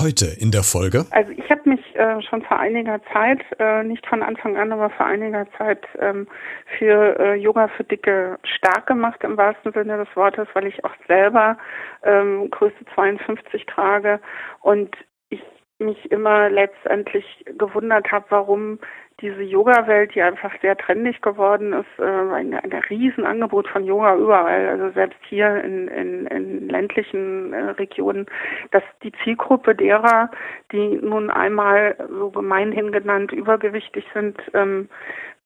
heute in der Folge? Also ich habe mich äh, schon vor einiger Zeit, äh, nicht von Anfang an, aber vor einiger Zeit ähm, für äh, Yoga für Dicke stark gemacht im wahrsten Sinne des Wortes, weil ich auch selber ähm, Größe 52 trage und ich mich immer letztendlich gewundert habe, warum diese Yoga-Welt, die einfach sehr trendig geworden ist, äh, ein, ein Riesenangebot von Yoga überall, also selbst hier in, in, in ländlichen äh, Regionen, dass die Zielgruppe derer, die nun einmal so gemeinhin genannt übergewichtig sind, ähm,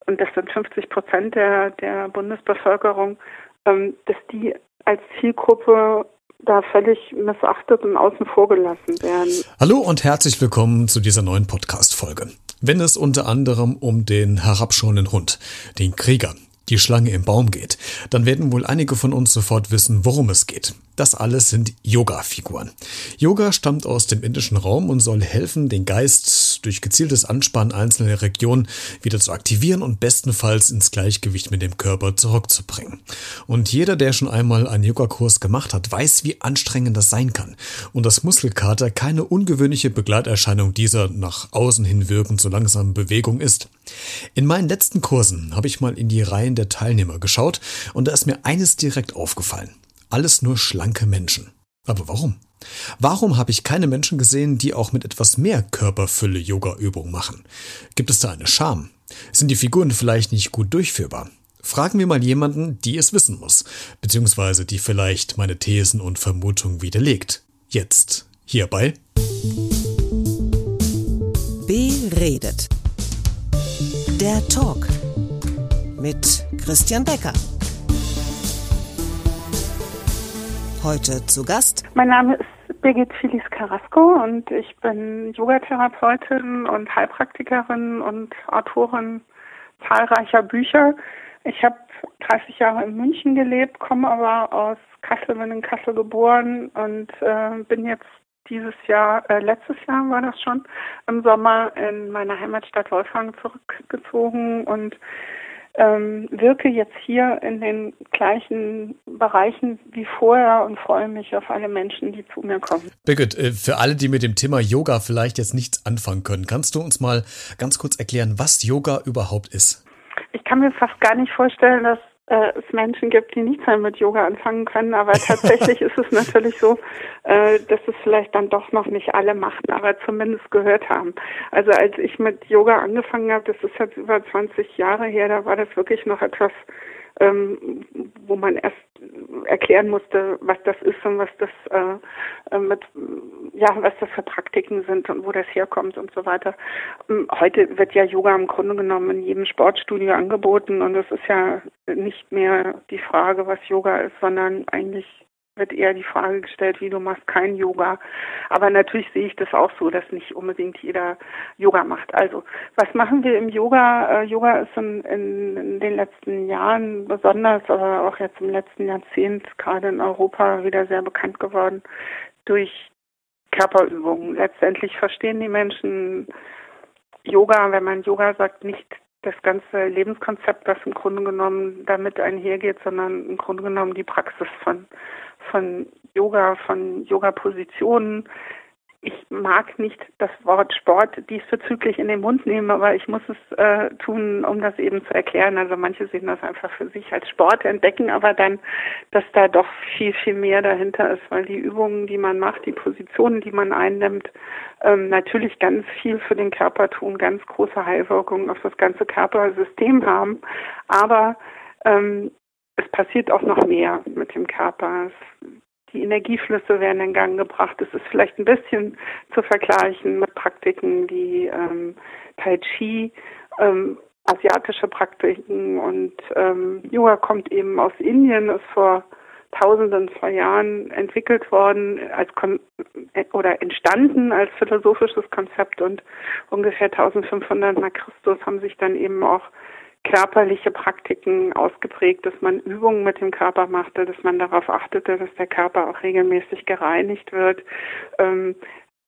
und das sind 50 Prozent der, der Bundesbevölkerung, ähm, dass die als Zielgruppe da völlig missachtet und außen vor gelassen werden. Hallo und herzlich willkommen zu dieser neuen Podcast-Folge. Wenn es unter anderem um den herabschauenden Hund, den Krieger, die Schlange im Baum geht, dann werden wohl einige von uns sofort wissen, worum es geht. Das alles sind Yoga-Figuren. Yoga stammt aus dem indischen Raum und soll helfen, den Geist durch gezieltes Anspannen einzelner Regionen wieder zu aktivieren und bestenfalls ins Gleichgewicht mit dem Körper zurückzubringen. Und jeder, der schon einmal einen Yogakurs gemacht hat, weiß, wie anstrengend das sein kann. Und dass Muskelkater keine ungewöhnliche Begleiterscheinung dieser nach außen hin wirkend so langsamen Bewegung ist. In meinen letzten Kursen habe ich mal in die Reihen der Teilnehmer geschaut und da ist mir eines direkt aufgefallen alles nur schlanke Menschen. Aber warum? Warum habe ich keine Menschen gesehen, die auch mit etwas mehr Körperfülle Yoga-Übungen machen? Gibt es da eine Scham? Sind die Figuren vielleicht nicht gut durchführbar? Fragen wir mal jemanden, die es wissen muss, beziehungsweise die vielleicht meine Thesen und Vermutungen widerlegt. Jetzt hierbei. Beredet. Der Talk mit Christian Becker. Heute zu Gast. Mein Name ist Birgit Filis Carrasco und ich bin Yogatherapeutin und Heilpraktikerin und Autorin zahlreicher Bücher. Ich habe 30 Jahre in München gelebt, komme aber aus Kassel, bin in Kassel geboren und äh, bin jetzt dieses Jahr, äh, letztes Jahr war das schon, im Sommer in meine Heimatstadt Wolfgang zurückgezogen und ähm, wirke jetzt hier in den gleichen Bereichen wie vorher und freue mich auf alle Menschen, die zu mir kommen. Birgit, äh, für alle, die mit dem Thema Yoga vielleicht jetzt nichts anfangen können, kannst du uns mal ganz kurz erklären, was Yoga überhaupt ist? Ich kann mir fast gar nicht vorstellen, dass äh, es Menschen gibt, die nichts mehr mit Yoga anfangen können, aber tatsächlich ist es natürlich so, äh, dass es vielleicht dann doch noch nicht alle machen, aber zumindest gehört haben. Also als ich mit Yoga angefangen habe, das ist jetzt über 20 Jahre her, da war das wirklich noch etwas ähm, wo man erst erklären musste, was das ist und was das äh, äh, mit ja, was das für Praktiken sind und wo das herkommt und so weiter. Ähm, heute wird ja Yoga im Grunde genommen in jedem Sportstudio angeboten und es ist ja nicht mehr die Frage, was Yoga ist, sondern eigentlich wird eher die Frage gestellt, wie du machst kein Yoga. Aber natürlich sehe ich das auch so, dass nicht unbedingt jeder Yoga macht. Also, was machen wir im Yoga? Äh, Yoga ist in, in, in, den letzten Jahren besonders, aber auch jetzt im letzten Jahrzehnt gerade in Europa wieder sehr bekannt geworden durch Körperübungen. Letztendlich verstehen die Menschen Yoga, wenn man Yoga sagt, nicht das ganze Lebenskonzept, was im Grunde genommen damit einhergeht, sondern im Grunde genommen die Praxis von von Yoga, von Yoga-Positionen. Ich mag nicht das Wort Sport diesbezüglich in den Mund nehmen, aber ich muss es äh, tun, um das eben zu erklären. Also manche sehen das einfach für sich als Sport entdecken, aber dann, dass da doch viel, viel mehr dahinter ist, weil die Übungen, die man macht, die Positionen, die man einnimmt, ähm, natürlich ganz viel für den Körper tun, ganz große Heilwirkungen auf das ganze Körpersystem haben. Aber ähm, es passiert auch noch mehr mit dem Körper. Es, die Energieflüsse werden in Gang gebracht. Es ist vielleicht ein bisschen zu vergleichen mit Praktiken wie ähm, Tai Chi, ähm, asiatische Praktiken und ähm, Yoga kommt eben aus Indien, ist vor Tausenden von Jahren entwickelt worden als Kon oder entstanden als philosophisches Konzept und ungefähr 1500 nach Christus haben sich dann eben auch körperliche Praktiken ausgeprägt, dass man Übungen mit dem Körper machte, dass man darauf achtete, dass der Körper auch regelmäßig gereinigt wird, ähm,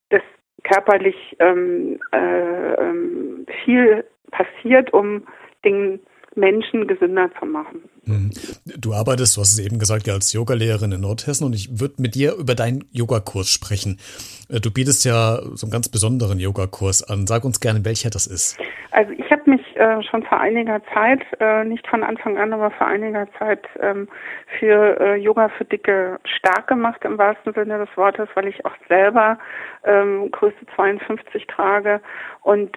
dass körperlich ähm, äh, ähm, viel passiert, um den Menschen gesünder zu machen. Mhm. Du arbeitest, du hast es eben gesagt, ja als Yogalehrerin in Nordhessen und ich würde mit dir über deinen Yogakurs sprechen. Äh, du bietest ja so einen ganz besonderen Yogakurs an. Sag uns gerne, welcher das ist. Also ich habe mich äh, schon vor einiger Zeit, äh, nicht von Anfang an, aber vor einiger Zeit ähm, für äh, Yoga für Dicke stark gemacht im wahrsten Sinne des Wortes, weil ich auch selber ähm, Größe 52 trage und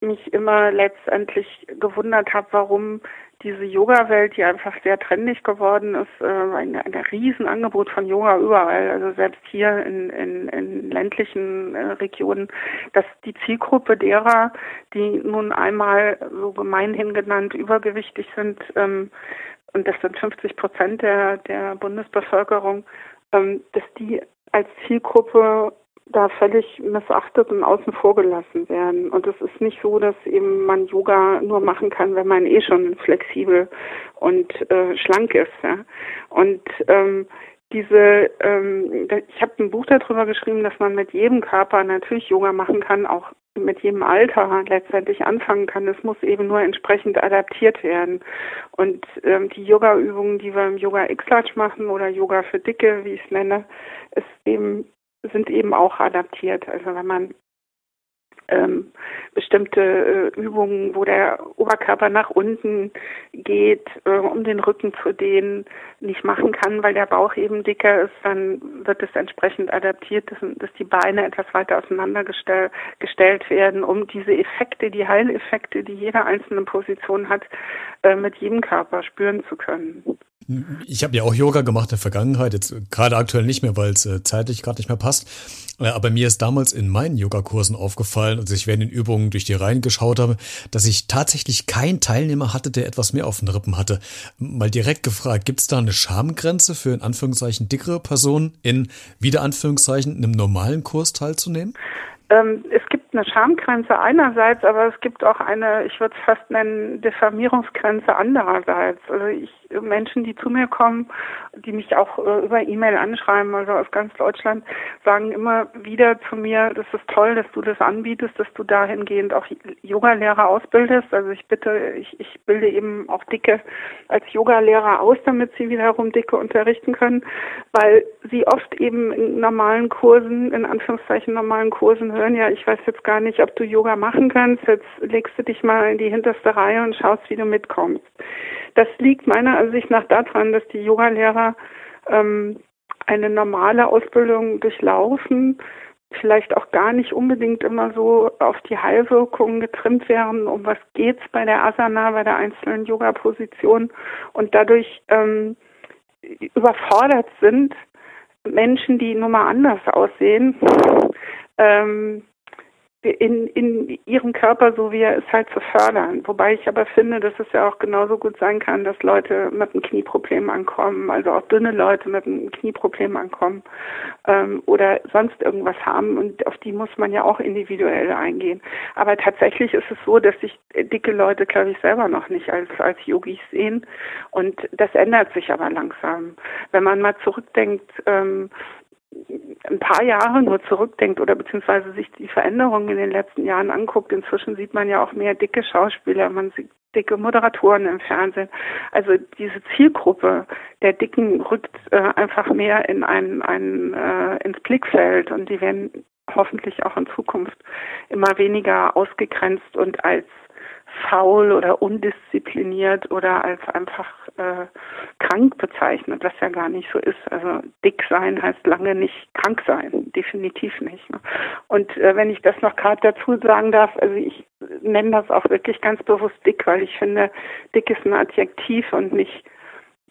mich immer letztendlich gewundert habe, warum diese Yoga-Welt, die einfach sehr trendig geworden ist, äh, ein, ein Riesenangebot von Yoga überall, also selbst hier in, in, in ländlichen äh, Regionen, dass die Zielgruppe derer, die nun einmal so gemeinhin genannt übergewichtig sind, ähm, und das sind 50 Prozent der, der Bundesbevölkerung, ähm, dass die als Zielgruppe da völlig missachtet und außen vor gelassen werden. Und es ist nicht so, dass eben man Yoga nur machen kann, wenn man eh schon flexibel und äh, schlank ist. Ja. Und ähm, diese, ähm, ich habe ein Buch darüber geschrieben, dass man mit jedem Körper natürlich Yoga machen kann, auch mit jedem Alter letztendlich anfangen kann. Es muss eben nur entsprechend adaptiert werden. Und ähm, die Yoga-Übungen, die wir im Yoga X-Large machen oder Yoga für Dicke, wie ich es nenne, ist eben sind eben auch adaptiert. Also wenn man ähm, bestimmte äh, Übungen, wo der Oberkörper nach unten geht, äh, um den Rücken zu dehnen, nicht machen kann, weil der Bauch eben dicker ist, dann wird es entsprechend adaptiert, dass, dass die Beine etwas weiter auseinandergestellt gestellt werden, um diese Effekte, die Heileffekte, die jede einzelne Position hat, äh, mit jedem Körper spüren zu können. Ich habe ja auch Yoga gemacht in der Vergangenheit, jetzt gerade aktuell nicht mehr, weil es äh, zeitlich gerade nicht mehr passt. Äh, aber mir ist damals in meinen Yogakursen aufgefallen, als ich während den Übungen durch die Reihen geschaut habe, dass ich tatsächlich keinen Teilnehmer hatte, der etwas mehr auf den Rippen hatte. Mal direkt gefragt, gibt es da eine Schamgrenze für in Anführungszeichen dickere Personen in wieder Anführungszeichen einem normalen Kurs teilzunehmen? Ähm, es gibt eine Schamgrenze einerseits, aber es gibt auch eine, ich würde es fast nennen, Diffamierungsgrenze andererseits. Also ich Menschen, die zu mir kommen, die mich auch äh, über E-Mail anschreiben, also aus ganz Deutschland, sagen immer wieder zu mir, das ist toll, dass du das anbietest, dass du dahingehend auch Yogalehrer ausbildest. Also ich bitte, ich, ich bilde eben auch Dicke als Yogalehrer aus, damit sie wiederum Dicke unterrichten können, weil sie oft eben in normalen Kursen, in Anführungszeichen normalen Kursen hören, ja, ich weiß jetzt gar nicht, ob du Yoga machen kannst, jetzt legst du dich mal in die hinterste Reihe und schaust, wie du mitkommst. Das liegt meiner Ansicht nach daran, dass die Yogalehrer ähm, eine normale Ausbildung durchlaufen, vielleicht auch gar nicht unbedingt immer so auf die Heilwirkungen getrimmt werden, um was geht's bei der Asana, bei der einzelnen Yoga-Position und dadurch ähm, überfordert sind, Menschen, die nun mal anders aussehen, ähm, in, in ihrem Körper, so wie er ist, halt zu fördern. Wobei ich aber finde, dass es ja auch genauso gut sein kann, dass Leute mit einem Knieproblem ankommen, also auch dünne Leute mit einem Knieproblem ankommen ähm, oder sonst irgendwas haben und auf die muss man ja auch individuell eingehen. Aber tatsächlich ist es so, dass sich dicke Leute, glaube ich, selber noch nicht als, als Yogis sehen und das ändert sich aber langsam. Wenn man mal zurückdenkt, ähm, ein paar Jahre nur zurückdenkt oder beziehungsweise sich die Veränderungen in den letzten Jahren anguckt, inzwischen sieht man ja auch mehr dicke Schauspieler, man sieht dicke Moderatoren im Fernsehen. Also diese Zielgruppe der Dicken rückt äh, einfach mehr in ein, ein äh, ins Blickfeld und die werden hoffentlich auch in Zukunft immer weniger ausgegrenzt und als faul oder undiszipliniert oder als einfach äh, krank bezeichnet, was ja gar nicht so ist. Also dick sein heißt lange nicht krank sein, definitiv nicht. Ne? Und äh, wenn ich das noch gerade dazu sagen darf, also ich nenne das auch wirklich ganz bewusst dick, weil ich finde, dick ist ein Adjektiv und nicht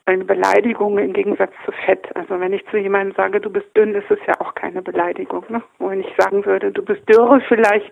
eine Beleidigung im Gegensatz zu Fett. Also wenn ich zu jemandem sage, du bist dünn, ist es ja auch keine Beleidigung. Ne? Wenn ich sagen würde, du bist dürre, vielleicht,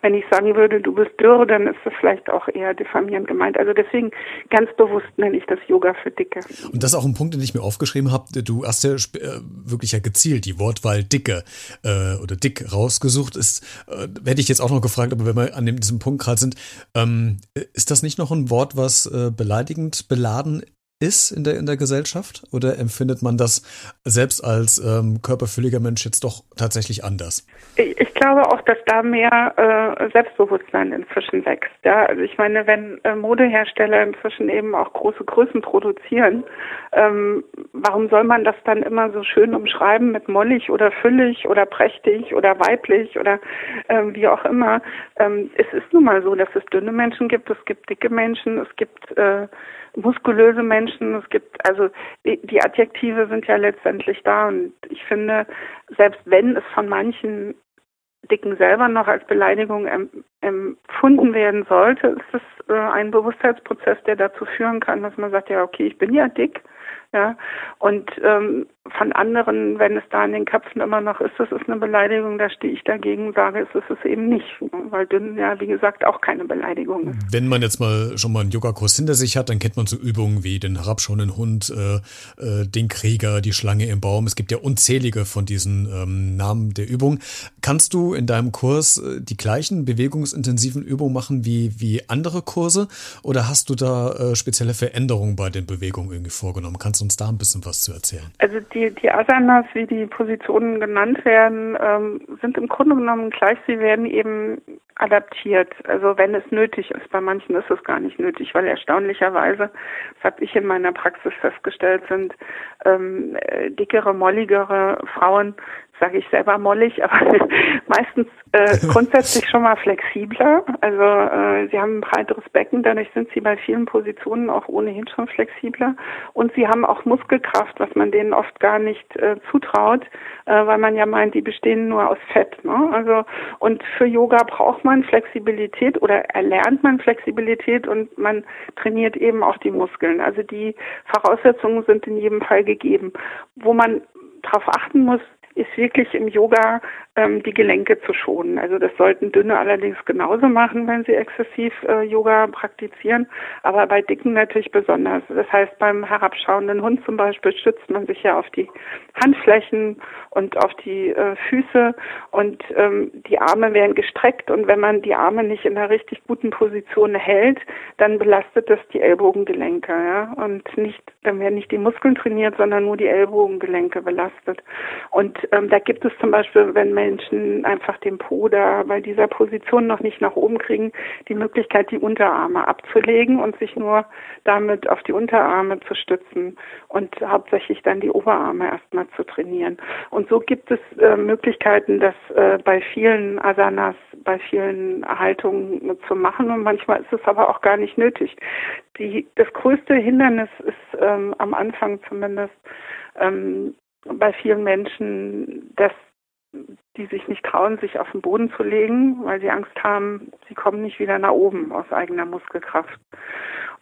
wenn ich sagen würde, du bist dürre, dann ist das vielleicht auch eher diffamierend gemeint. Also deswegen ganz bewusst nenne ich das Yoga für Dicke. Und das ist auch ein Punkt, den ich mir aufgeschrieben habe. Du hast ja äh, wirklich ja gezielt die Wortwahl Dicke äh, oder dick rausgesucht. Ist, äh, hätte ich jetzt auch noch gefragt, aber wenn wir an dem, diesem Punkt gerade sind, ähm, ist das nicht noch ein Wort, was äh, beleidigend beladen ist in der, in der Gesellschaft? Oder empfindet man das selbst als ähm, körperfülliger Mensch jetzt doch tatsächlich anders? Ich, ich glaube auch, dass da mehr äh, Selbstbewusstsein inzwischen wächst. Ja? Also ich meine, wenn äh, Modehersteller inzwischen eben auch große Größen produzieren, ähm, warum soll man das dann immer so schön umschreiben mit mollig oder füllig oder prächtig oder weiblich oder ähm, wie auch immer? Ähm, es ist nun mal so, dass es dünne Menschen gibt, es gibt dicke Menschen, es gibt äh, muskulöse Menschen. Es gibt, also die, die Adjektive sind ja letztendlich da und ich finde, selbst wenn es von manchen Dicken selber noch als Beleidigung empfunden werden sollte, ist es äh, ein Bewusstheitsprozess, der dazu führen kann, dass man sagt, ja, okay, ich bin ja dick, ja, und ähm, von anderen, wenn es da in den Köpfen immer noch ist, das ist eine Beleidigung, da stehe ich dagegen und sage, es ist es eben nicht, weil dünn ja, wie gesagt, auch keine Beleidigung ist. Wenn man jetzt mal schon mal einen Yogakurs hinter sich hat, dann kennt man so Übungen wie den herabschauenden Hund, äh, äh, den Krieger, die Schlange im Baum. Es gibt ja unzählige von diesen ähm, Namen der Übung. Kannst du in deinem Kurs äh, die gleichen bewegungsintensiven Übungen machen wie, wie andere Kurse oder hast du da äh, spezielle Veränderungen bei den Bewegungen irgendwie vorgenommen? Kannst du uns da ein bisschen was zu erzählen? Also die, die Asanas, wie die Positionen genannt werden, ähm, sind im Grunde genommen gleich. Sie werden eben adaptiert. Also wenn es nötig ist. Bei manchen ist es gar nicht nötig, weil erstaunlicherweise, das habe ich in meiner Praxis festgestellt, sind ähm, äh, dickere, molligere Frauen sage ich selber mollig, aber meistens äh, grundsätzlich schon mal flexibler. Also äh, sie haben ein breiteres Becken, dadurch sind sie bei vielen Positionen auch ohnehin schon flexibler. Und sie haben auch Muskelkraft, was man denen oft gar nicht äh, zutraut, äh, weil man ja meint, die bestehen nur aus Fett. Ne? Also und für Yoga braucht man Flexibilität oder erlernt man Flexibilität und man trainiert eben auch die Muskeln. Also die Voraussetzungen sind in jedem Fall gegeben. Wo man darauf achten muss, ist wirklich im Yoga ähm, die Gelenke zu schonen. Also das sollten Dünne allerdings genauso machen, wenn sie exzessiv äh, Yoga praktizieren, aber bei Dicken natürlich besonders. Das heißt, beim herabschauenden Hund zum Beispiel stützt man sich ja auf die Handflächen und auf die äh, Füße und ähm, die Arme werden gestreckt und wenn man die Arme nicht in einer richtig guten Position hält, dann belastet das die Ellbogengelenke, ja, und nicht, dann werden nicht die Muskeln trainiert, sondern nur die Ellbogengelenke belastet. Und ähm, da gibt es zum Beispiel, wenn Menschen einfach den Po da bei dieser Position noch nicht nach oben kriegen, die Möglichkeit, die Unterarme abzulegen und sich nur damit auf die Unterarme zu stützen und hauptsächlich dann die Oberarme erstmal zu trainieren. Und so gibt es äh, Möglichkeiten, das äh, bei vielen Asanas, bei vielen Haltungen zu machen und manchmal ist es aber auch gar nicht nötig. Die, das größte Hindernis ist ähm, am Anfang zumindest ähm, bei vielen Menschen, dass die sich nicht trauen, sich auf den Boden zu legen, weil sie Angst haben, sie kommen nicht wieder nach oben aus eigener Muskelkraft.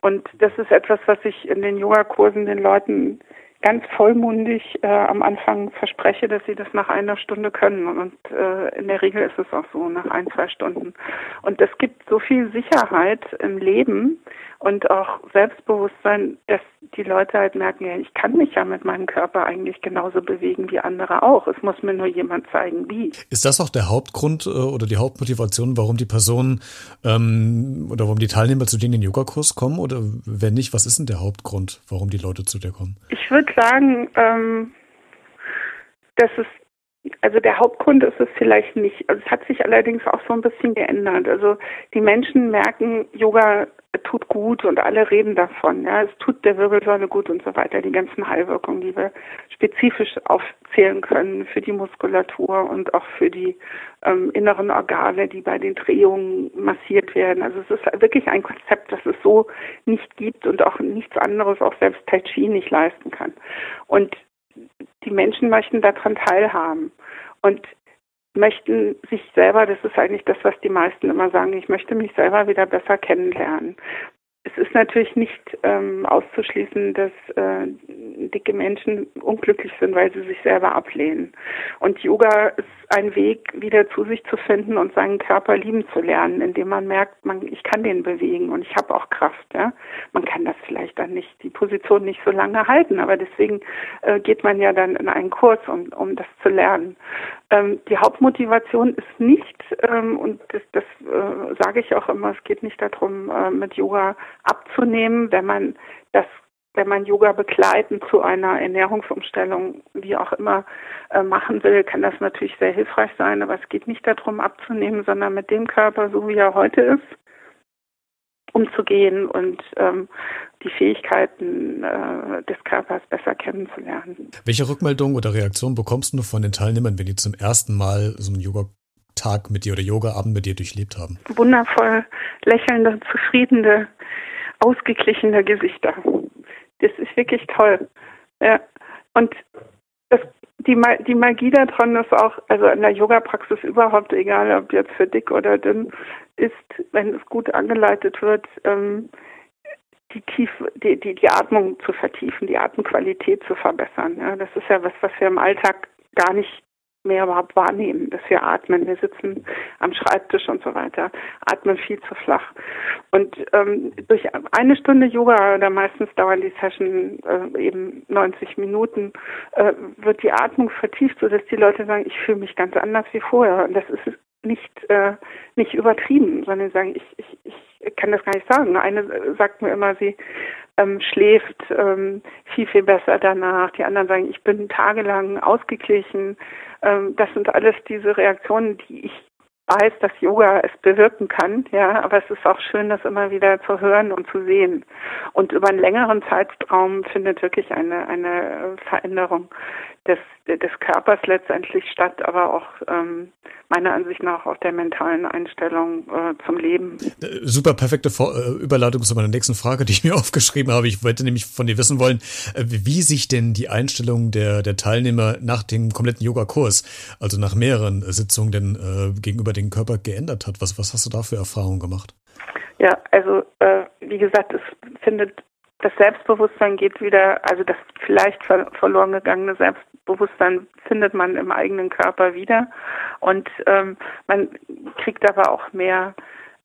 Und das ist etwas, was ich in den Yogakursen den Leuten ganz vollmundig äh, am Anfang verspreche, dass sie das nach einer Stunde können. Und äh, in der Regel ist es auch so, nach ein, zwei Stunden. Und es gibt so viel Sicherheit im Leben und auch Selbstbewusstsein, dass die Leute halt merken, ja, ich kann mich ja mit meinem Körper eigentlich genauso bewegen wie andere auch. Es muss mir nur jemand zeigen, wie. Ist das auch der Hauptgrund äh, oder die Hauptmotivation, warum die Personen ähm, oder warum die Teilnehmer zu denen in den Yogakurs kommen? Oder wenn nicht, was ist denn der Hauptgrund, warum die Leute zu dir kommen? Ich würde sagen, ähm, dass es also der Hauptgrund ist es vielleicht nicht. Also es hat sich allerdings auch so ein bisschen geändert. Also die Menschen merken, Yoga tut gut und alle reden davon. Ja, es tut der Wirbelsäule gut und so weiter. Die ganzen Heilwirkungen, die wir spezifisch aufzählen können für die Muskulatur und auch für die ähm, inneren Organe, die bei den Drehungen massiert werden. Also es ist wirklich ein Konzept, das es so nicht gibt und auch nichts anderes, auch selbst Tai Chi nicht leisten kann. Und die Menschen möchten daran teilhaben und möchten sich selber, das ist eigentlich das, was die meisten immer sagen, ich möchte mich selber wieder besser kennenlernen. Es ist natürlich nicht ähm, auszuschließen, dass äh, dicke Menschen unglücklich sind, weil sie sich selber ablehnen. Und Yoga ist ein Weg, wieder zu sich zu finden und seinen Körper lieben zu lernen, indem man merkt, man, ich kann den bewegen und ich habe auch Kraft. Ja? Man kann das vielleicht dann nicht, die Position nicht so lange halten, aber deswegen äh, geht man ja dann in einen Kurs, um, um das zu lernen. Ähm, die Hauptmotivation ist nicht, ähm, und das, das äh, sage ich auch immer, es geht nicht darum, äh, mit Yoga abzunehmen, wenn man das wenn man Yoga begleitend zu einer Ernährungsumstellung, wie auch immer, äh, machen will, kann das natürlich sehr hilfreich sein. Aber es geht nicht darum, abzunehmen, sondern mit dem Körper, so wie er heute ist, umzugehen und ähm, die Fähigkeiten äh, des Körpers besser kennenzulernen. Welche Rückmeldung oder Reaktion bekommst du von den Teilnehmern, wenn die zum ersten Mal so einen Yoga-Tag mit dir oder Yoga-Abend mit dir durchlebt haben? Wundervoll lächelnde, zufriedene, ausgeglichene Gesichter. Das ist wirklich toll. Ja. Und das, die, die Magie daran ist auch, also in der Yoga-Praxis überhaupt, egal ob jetzt für dick oder dünn, ist, wenn es gut angeleitet wird, ähm, die, Tief, die, die, die Atmung zu vertiefen, die Atemqualität zu verbessern. Ja, das ist ja was, was wir im Alltag gar nicht mehr überhaupt wahrnehmen, dass wir atmen. Wir sitzen am Schreibtisch und so weiter, atmen viel zu flach. Und ähm, durch eine Stunde Yoga, oder meistens dauern die Session äh, eben 90 Minuten, äh, wird die Atmung vertieft, sodass die Leute sagen, ich fühle mich ganz anders wie vorher. Und das ist nicht, äh, nicht übertrieben, sondern sagen, ich, ich, ich kann das gar nicht sagen. Eine sagt mir immer, sie ähm, schläft ähm, viel, viel besser danach. Die anderen sagen, ich bin tagelang ausgeglichen. Ähm, das sind alles diese Reaktionen, die ich weiß, dass Yoga es bewirken kann, ja, aber es ist auch schön, das immer wieder zu hören und zu sehen. Und über einen längeren Zeitraum findet wirklich eine, eine Veränderung des, des Körpers letztendlich statt, aber auch ähm, meiner Ansicht nach auch der mentalen Einstellung äh, zum Leben. Äh, super perfekte Vor äh, Überleitung zu meiner nächsten Frage, die ich mir aufgeschrieben habe. Ich wollte nämlich von dir wissen wollen, äh, wie sich denn die Einstellung der, der Teilnehmer nach dem kompletten Yoga-Kurs, also nach mehreren Sitzungen, denn äh, gegenüber dem Körper geändert hat. Was, was hast du da für Erfahrungen gemacht? Ja, also äh, wie gesagt, es findet das Selbstbewusstsein geht wieder, also das vielleicht ver verloren gegangene Selbstbewusstsein findet man im eigenen Körper wieder und ähm, man kriegt aber auch mehr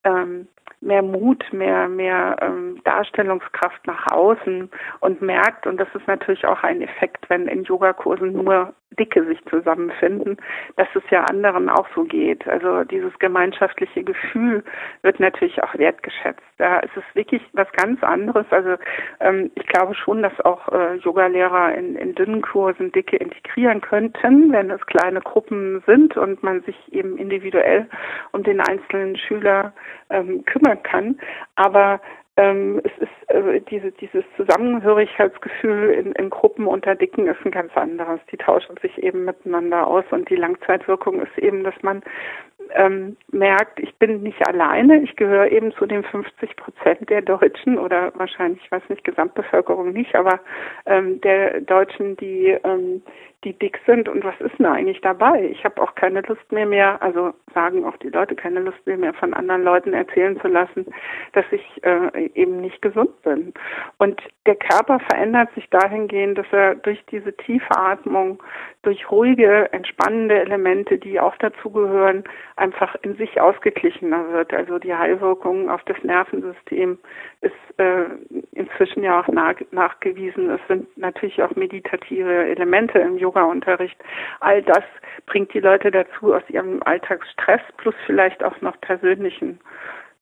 ähm, mehr Mut, mehr, mehr ähm, Darstellungskraft nach außen und merkt, und das ist natürlich auch ein Effekt, wenn in Yogakursen nur Dicke sich zusammenfinden, dass es ja anderen auch so geht. Also dieses gemeinschaftliche Gefühl wird natürlich auch wertgeschätzt. Da ist es wirklich was ganz anderes. Also ähm, ich glaube schon, dass auch äh, Yogalehrer in, in dünnen Kursen Dicke integrieren könnten, wenn es kleine Gruppen sind und man sich eben individuell um den einzelnen Schüler ähm, kümmern kann. Aber ähm, es ist äh, diese, dieses Zusammenhörigkeitsgefühl in, in Gruppen unter Dicken ist ein ganz anderes. Die tauschen sich eben miteinander aus und die Langzeitwirkung ist eben, dass man ähm, merkt, ich bin nicht alleine, ich gehöre eben zu den 50 Prozent der Deutschen oder wahrscheinlich, ich weiß nicht, Gesamtbevölkerung nicht, aber ähm, der Deutschen, die ähm, die dick sind und was ist denn eigentlich dabei? Ich habe auch keine Lust mehr mehr, also sagen auch die Leute keine Lust mehr mehr von anderen Leuten erzählen zu lassen, dass ich äh, eben nicht gesund bin. Und der Körper verändert sich dahingehend, dass er durch diese tiefe Atmung, durch ruhige, entspannende Elemente, die auch dazugehören, einfach in sich ausgeglichener wird. Also die Heilwirkung auf das Nervensystem ist äh, inzwischen ja auch nach, nachgewiesen. Es sind natürlich auch meditative Elemente im Yoga-Unterricht. All das bringt die Leute dazu, aus ihrem Alltagsstress plus vielleicht auch noch persönlichen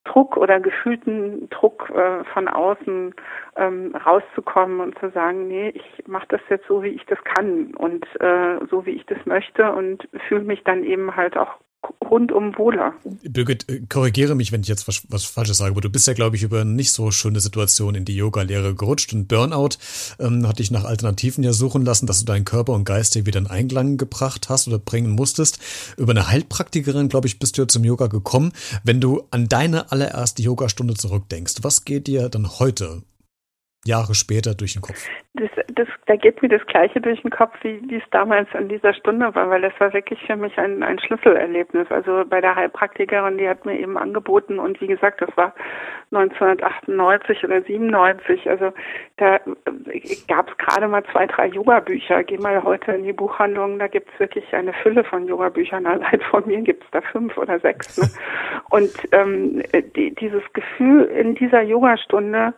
Druck oder gefühlten Druck äh, von außen ähm, rauszukommen und zu sagen, nee, ich mache das jetzt so, wie ich das kann und äh, so, wie ich das möchte und fühle mich dann eben halt auch rundum wohler. Birgit, äh, korrigiere mich, wenn ich jetzt was, was Falsches sage, aber du bist ja, glaube ich, über eine nicht so schöne Situation in die Yoga-Lehre gerutscht und Burnout ähm, hat dich nach Alternativen ja suchen lassen, dass du deinen Körper und Geist dir wieder in Einklang gebracht hast oder bringen musstest. Über eine Heilpraktikerin, glaube ich, bist du ja zum Yoga gekommen. Wenn du an deine allererste Yogastunde zurückdenkst, was geht dir dann heute Jahre später durch den Kopf? Das, das, da geht mir das Gleiche durch den Kopf, wie, es damals an dieser Stunde war, weil das war wirklich für mich ein, ein Schlüsselerlebnis. Also bei der Heilpraktikerin, die hat mir eben angeboten und wie gesagt, das war 1998 oder 97. Also da gab es gerade mal zwei, drei Yoga-Bücher. Geh mal heute in die Buchhandlung, da gibt es wirklich eine Fülle von Yoga-Büchern. Allein von mir gibt es da fünf oder sechs. Ne? Und ähm, die, dieses Gefühl in dieser Yogastunde,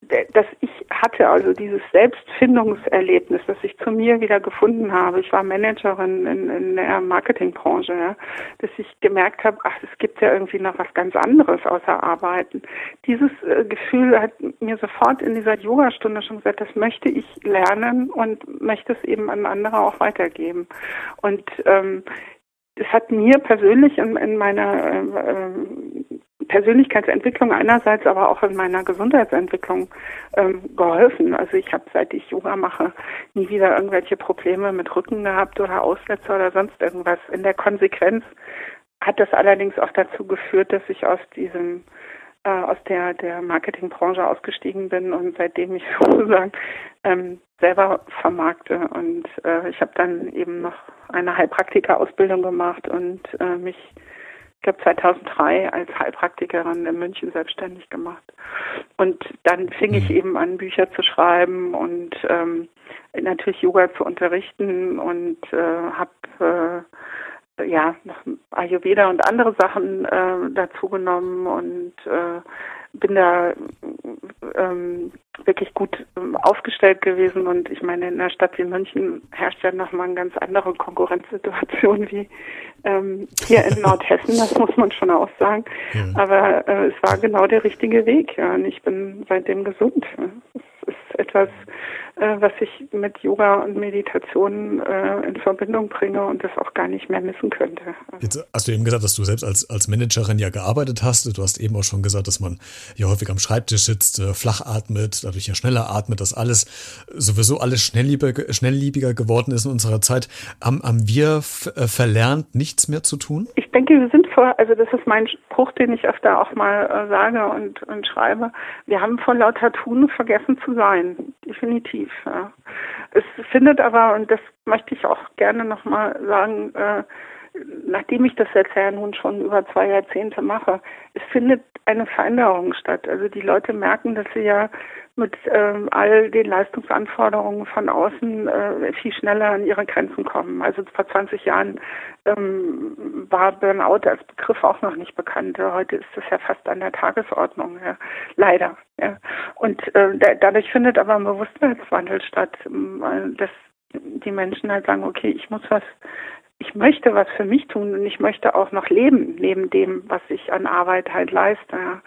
dass ich hatte, also dieses Selbstfindungserlebnis, das ich zu mir wieder gefunden habe. Ich war Managerin in, in der Marketingbranche, ja, dass ich gemerkt habe, ach, es gibt ja irgendwie noch was ganz anderes außer Arbeiten. Dieses äh, Gefühl hat mir sofort in dieser Yogastunde schon gesagt, das möchte ich lernen und möchte es eben an andere auch weitergeben. Und ähm, es hat mir persönlich in, in meiner äh, äh, Persönlichkeitsentwicklung einerseits, aber auch in meiner Gesundheitsentwicklung ähm, geholfen. Also ich habe, seit ich Yoga mache, nie wieder irgendwelche Probleme mit Rücken gehabt oder Aussätze oder sonst irgendwas. In der Konsequenz hat das allerdings auch dazu geführt, dass ich aus diesem äh, aus der der Marketingbranche ausgestiegen bin und seitdem ich sozusagen ähm, selber vermarkte und äh, ich habe dann eben noch eine Heilpraktika-Ausbildung gemacht und äh, mich ich glaube 2003 als Heilpraktikerin in München selbstständig gemacht. Und dann fing ich mhm. eben an, Bücher zu schreiben und ähm, natürlich Yoga zu unterrichten und äh, habe äh, ja noch Ayurveda und andere Sachen äh, dazu genommen und äh, bin da ähm, wirklich gut ähm, aufgestellt gewesen und ich meine, in einer Stadt wie München herrscht ja nochmal eine ganz andere Konkurrenzsituation wie ähm, hier in Nordhessen, das muss man schon auch sagen. Ja. Aber äh, es war genau der richtige Weg ja, und ich bin seitdem gesund. Es ist etwas, äh, was ich mit Yoga und Meditation äh, in Verbindung bringe und das auch gar nicht mehr missen könnte. Jetzt hast du eben gesagt, dass du selbst als, als Managerin ja gearbeitet hast. Du hast eben auch schon gesagt, dass man ja häufig am Schreibtisch sitzt, äh, flach atmet, dadurch ja schneller atmet, dass alles sowieso alles schnellliebiger, schnellliebiger geworden ist in unserer Zeit. Haben, haben wir verlernt, nichts mehr zu tun? Ich denke, wir sind vor, also das ist mein Spruch, den ich öfter auch mal äh, sage und, und schreibe. Wir haben vor lauter Tun vergessen zu sein. Definitiv. Ja. Es findet aber, und das möchte ich auch gerne nochmal sagen, äh, nachdem ich das jetzt ja nun schon über zwei Jahrzehnte mache, es findet eine Veränderung statt. Also die Leute merken, dass sie ja mit ähm, all den Leistungsanforderungen von außen äh, viel schneller an ihre Grenzen kommen. Also vor 20 Jahren ähm, war Burnout als Begriff auch noch nicht bekannt. Heute ist das ja fast an der Tagesordnung, ja. leider. Ja. Und äh, da, dadurch findet aber ein Bewusstseinswandel statt, äh, dass die Menschen halt sagen, okay, ich muss was ich möchte was für mich tun und ich möchte auch noch leben neben dem, was ich an Arbeit halt leiste. Ja.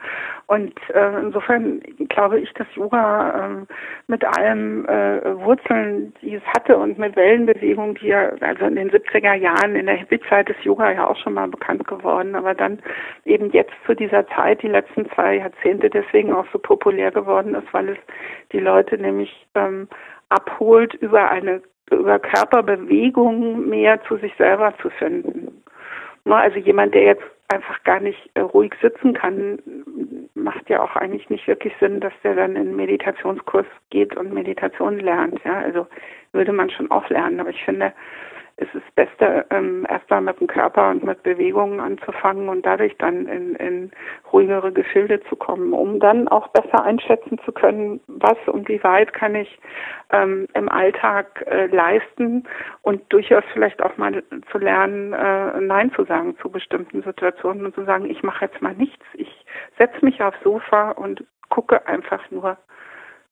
Und äh, insofern glaube ich, dass Yoga äh, mit allen äh, Wurzeln, die es hatte und mit Wellenbewegung, die ja, also in den 70er Jahren, in der Hippie-Zeit ist Yoga ja auch schon mal bekannt geworden, aber dann eben jetzt zu dieser Zeit, die letzten zwei Jahrzehnte deswegen auch so populär geworden ist, weil es die Leute nämlich ähm, abholt über eine über Körperbewegung mehr zu sich selber zu finden. Ne, also jemand, der jetzt einfach gar nicht äh, ruhig sitzen kann, macht ja auch eigentlich nicht wirklich Sinn, dass der dann in einen Meditationskurs geht und Meditation lernt. Ja, also würde man schon auch lernen. Aber ich finde, ist es Beste, ähm, erstmal mit dem Körper und mit Bewegungen anzufangen und dadurch dann in, in ruhigere Gefilde zu kommen, um dann auch besser einschätzen zu können, was und wie weit kann ich ähm, im Alltag äh, leisten und durchaus vielleicht auch mal zu lernen, äh, Nein zu sagen zu bestimmten Situationen und zu sagen, ich mache jetzt mal nichts, ich setze mich aufs Sofa und gucke einfach nur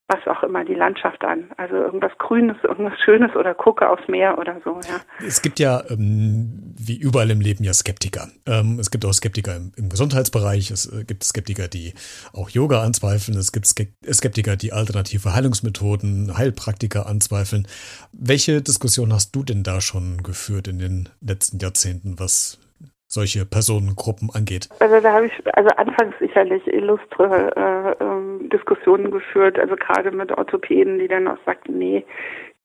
was auch immer die Landschaft an. Also irgendwas Grünes, irgendwas Schönes oder gucke aufs Meer oder so, ja. Es gibt ja, ähm, wie überall im Leben, ja Skeptiker. Ähm, es gibt auch Skeptiker im, im, Gesundheitsbereich, es äh, gibt Skeptiker, die auch Yoga anzweifeln, es gibt Skeptiker, die alternative Heilungsmethoden, Heilpraktiker anzweifeln. Welche Diskussion hast du denn da schon geführt in den letzten Jahrzehnten, was solche Personengruppen angeht? Also da habe ich also anfangs sicherlich illustre äh, äh, Diskussionen geführt, also gerade mit Orthopäden, die dann auch sagten, nee,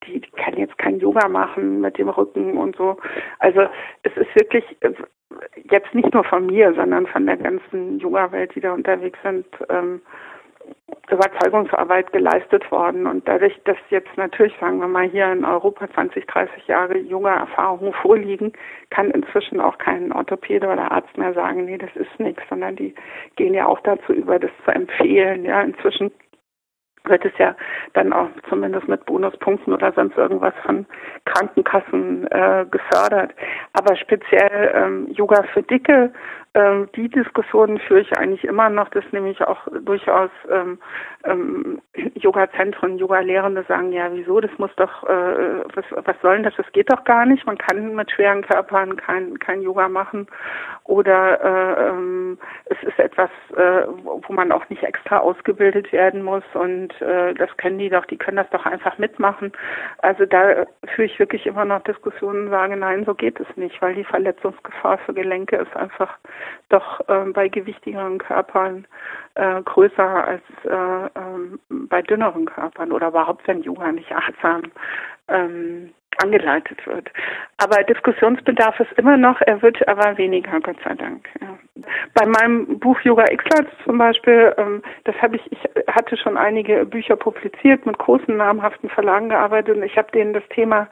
die, die kann jetzt kein Yoga machen mit dem Rücken und so. Also es ist wirklich äh, jetzt nicht nur von mir, sondern von der ganzen Yoga-Welt, die da unterwegs sind, ähm, Überzeugungsarbeit geleistet worden. Und dadurch, dass jetzt natürlich, sagen wir mal, hier in Europa 20, 30 Jahre junge Erfahrungen vorliegen, kann inzwischen auch kein Orthopäde oder Arzt mehr sagen, nee, das ist nichts, sondern die gehen ja auch dazu über, das zu empfehlen. Ja, inzwischen wird es ja dann auch zumindest mit Bonuspunkten oder sonst irgendwas von Krankenkassen äh, gefördert. Aber speziell ähm, Yoga für Dicke ähm, die Diskussionen führe ich eigentlich immer noch, dass nämlich auch durchaus ähm, ähm, Yoga-Zentren, Yoga-Lehrende sagen, ja, wieso, das muss doch, äh, was, was soll denn das, das geht doch gar nicht, man kann mit schweren Körpern kein, kein Yoga machen. Oder äh, ähm, es ist etwas, äh, wo man auch nicht extra ausgebildet werden muss. Und äh, das können die doch, die können das doch einfach mitmachen. Also da führe ich wirklich immer noch Diskussionen und sage, nein, so geht es nicht, weil die Verletzungsgefahr für Gelenke ist einfach doch äh, bei gewichtigeren Körpern äh, größer als äh, ähm, bei dünneren Körpern oder überhaupt, wenn Yoga nicht achtsam ähm, angeleitet wird. Aber Diskussionsbedarf ist immer noch, er wird aber weniger, Gott sei Dank. Ja. Bei meinem Buch Yoga X-Lights zum Beispiel, ähm, das habe ich, ich hatte schon einige Bücher publiziert, mit großen namhaften Verlagen gearbeitet und ich habe denen das Thema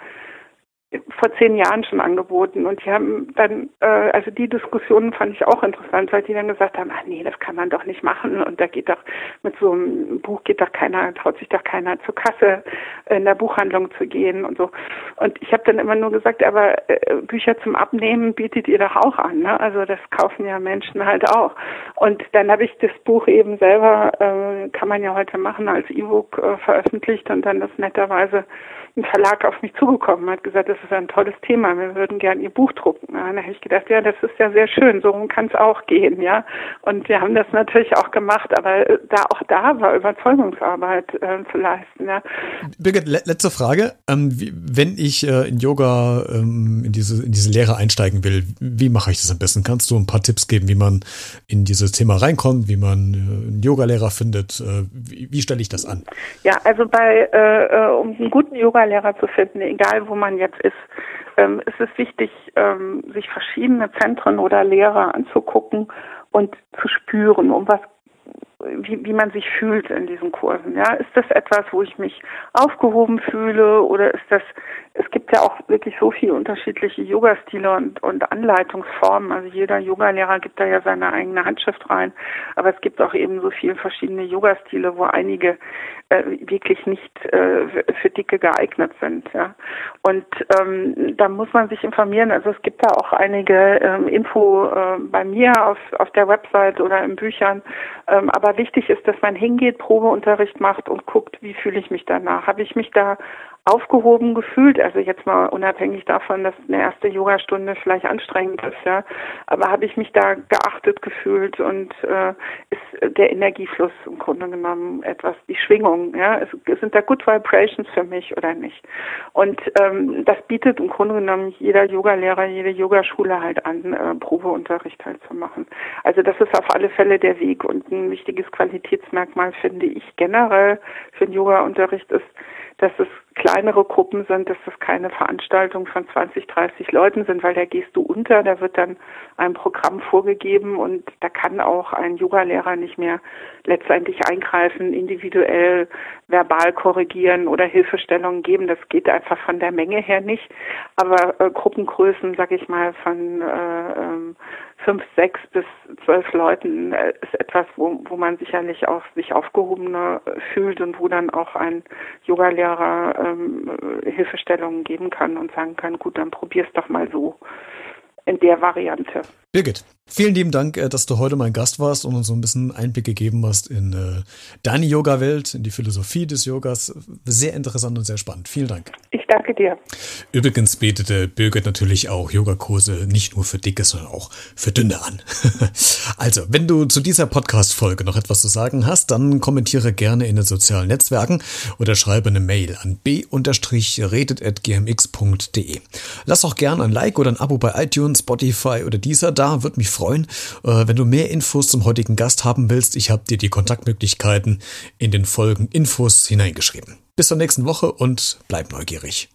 vor zehn Jahren schon angeboten und die haben dann, äh, also die Diskussionen fand ich auch interessant, weil die dann gesagt haben, ach nee, das kann man doch nicht machen und da geht doch mit so einem Buch geht doch keiner, traut sich doch keiner zur Kasse in der Buchhandlung zu gehen und so. Und ich habe dann immer nur gesagt, aber äh, Bücher zum Abnehmen bietet ihr doch auch an, ne? Also das kaufen ja Menschen halt auch. Und dann habe ich das Buch eben selber, äh, kann man ja heute machen, als E-Book äh, veröffentlicht und dann das netterweise ein Verlag auf mich zugekommen hat gesagt, das ist ein tolles Thema, wir würden gern Ihr Buch drucken. Ja, da habe ich gedacht, ja, das ist ja sehr schön, so kann es auch gehen, ja. Und wir haben das natürlich auch gemacht, aber äh, da auch da war Überzeugungsarbeit äh, zu leisten, ja. Birgit, le letzte Frage. Ähm, wie, wenn ich äh, in Yoga ähm, in diese in diese Lehre einsteigen will, wie mache ich das am besten? Kannst du ein paar Tipps geben, wie man in dieses Thema reinkommt, wie man äh, einen Yogalehrer findet? Äh, wie, wie stelle ich das an? Ja, also bei äh, um einen guten Yoga Yogalehrer zu finden, egal wo man jetzt ist. Ähm, es ist wichtig, ähm, sich verschiedene Zentren oder Lehrer anzugucken und zu spüren, um was wie, wie man sich fühlt in diesen Kursen. Ja, ist das etwas, wo ich mich aufgehoben fühle oder ist das, es gibt ja auch wirklich so viele unterschiedliche Yoga-Stile und, und Anleitungsformen. Also jeder Yogalehrer gibt da ja seine eigene Handschrift rein. Aber es gibt auch eben so viele verschiedene Yoga-Stile, wo einige äh, wirklich nicht äh, für Dicke geeignet sind. Ja. Und ähm, da muss man sich informieren. Also es gibt da auch einige ähm, Info äh, bei mir auf, auf der Website oder in Büchern. Ähm, aber wichtig ist, dass man hingeht, Probeunterricht macht und guckt, wie fühle ich mich danach. Habe ich mich da aufgehoben gefühlt. Also jetzt mal unabhängig davon, dass eine erste Yogastunde vielleicht anstrengend ist, ja. Aber habe ich mich da geachtet gefühlt und äh, ist der Energiefluss im Grunde genommen etwas, die Schwingung, ja. Es, sind da Good Vibrations für mich oder nicht? Und ähm, das bietet im Grunde genommen jeder Yogalehrer, jede Yogaschule halt an, äh, Probeunterricht halt zu machen. Also das ist auf alle Fälle der Weg und ein wichtiges Qualitätsmerkmal finde ich generell für den Yoga-Unterricht ist, dass es kleinere Gruppen sind, dass das keine Veranstaltung von 20, 30 Leuten sind, weil da gehst du unter, da wird dann ein Programm vorgegeben und da kann auch ein Yogalehrer nicht mehr letztendlich eingreifen, individuell verbal korrigieren oder Hilfestellungen geben. Das geht einfach von der Menge her nicht. Aber äh, Gruppengrößen, sag ich mal, von äh, ähm, fünf, sechs bis zwölf Leuten äh, ist etwas, wo, wo man sicherlich auch sich aufgehobener fühlt und wo dann auch ein Yogalehrer ähm, Hilfestellungen geben kann und sagen kann, gut, dann probier's doch mal so in der Variante. Birgit, vielen lieben Dank, äh, dass du heute mein Gast warst und uns so ein bisschen Einblick gegeben hast in äh, deine Yoga-Welt, in die Philosophie des Yogas. Sehr interessant und sehr spannend. Vielen Dank. Ich danke dir. Übrigens betete Birgit natürlich auch Yogakurse nicht nur für Dicke, sondern auch für Dünne an. also, wenn du zu dieser Podcast-Folge noch etwas zu sagen hast, dann kommentiere gerne in den sozialen Netzwerken oder schreibe eine Mail an b-redet.gmx.de. Lass auch gerne ein Like oder ein Abo bei iTunes, Spotify oder dieser da, würde mich freuen. Äh, wenn du mehr Infos zum heutigen Gast haben willst, ich habe dir die Kontaktmöglichkeiten in den Folgen Infos hineingeschrieben. Bis zur nächsten Woche und bleib neugierig.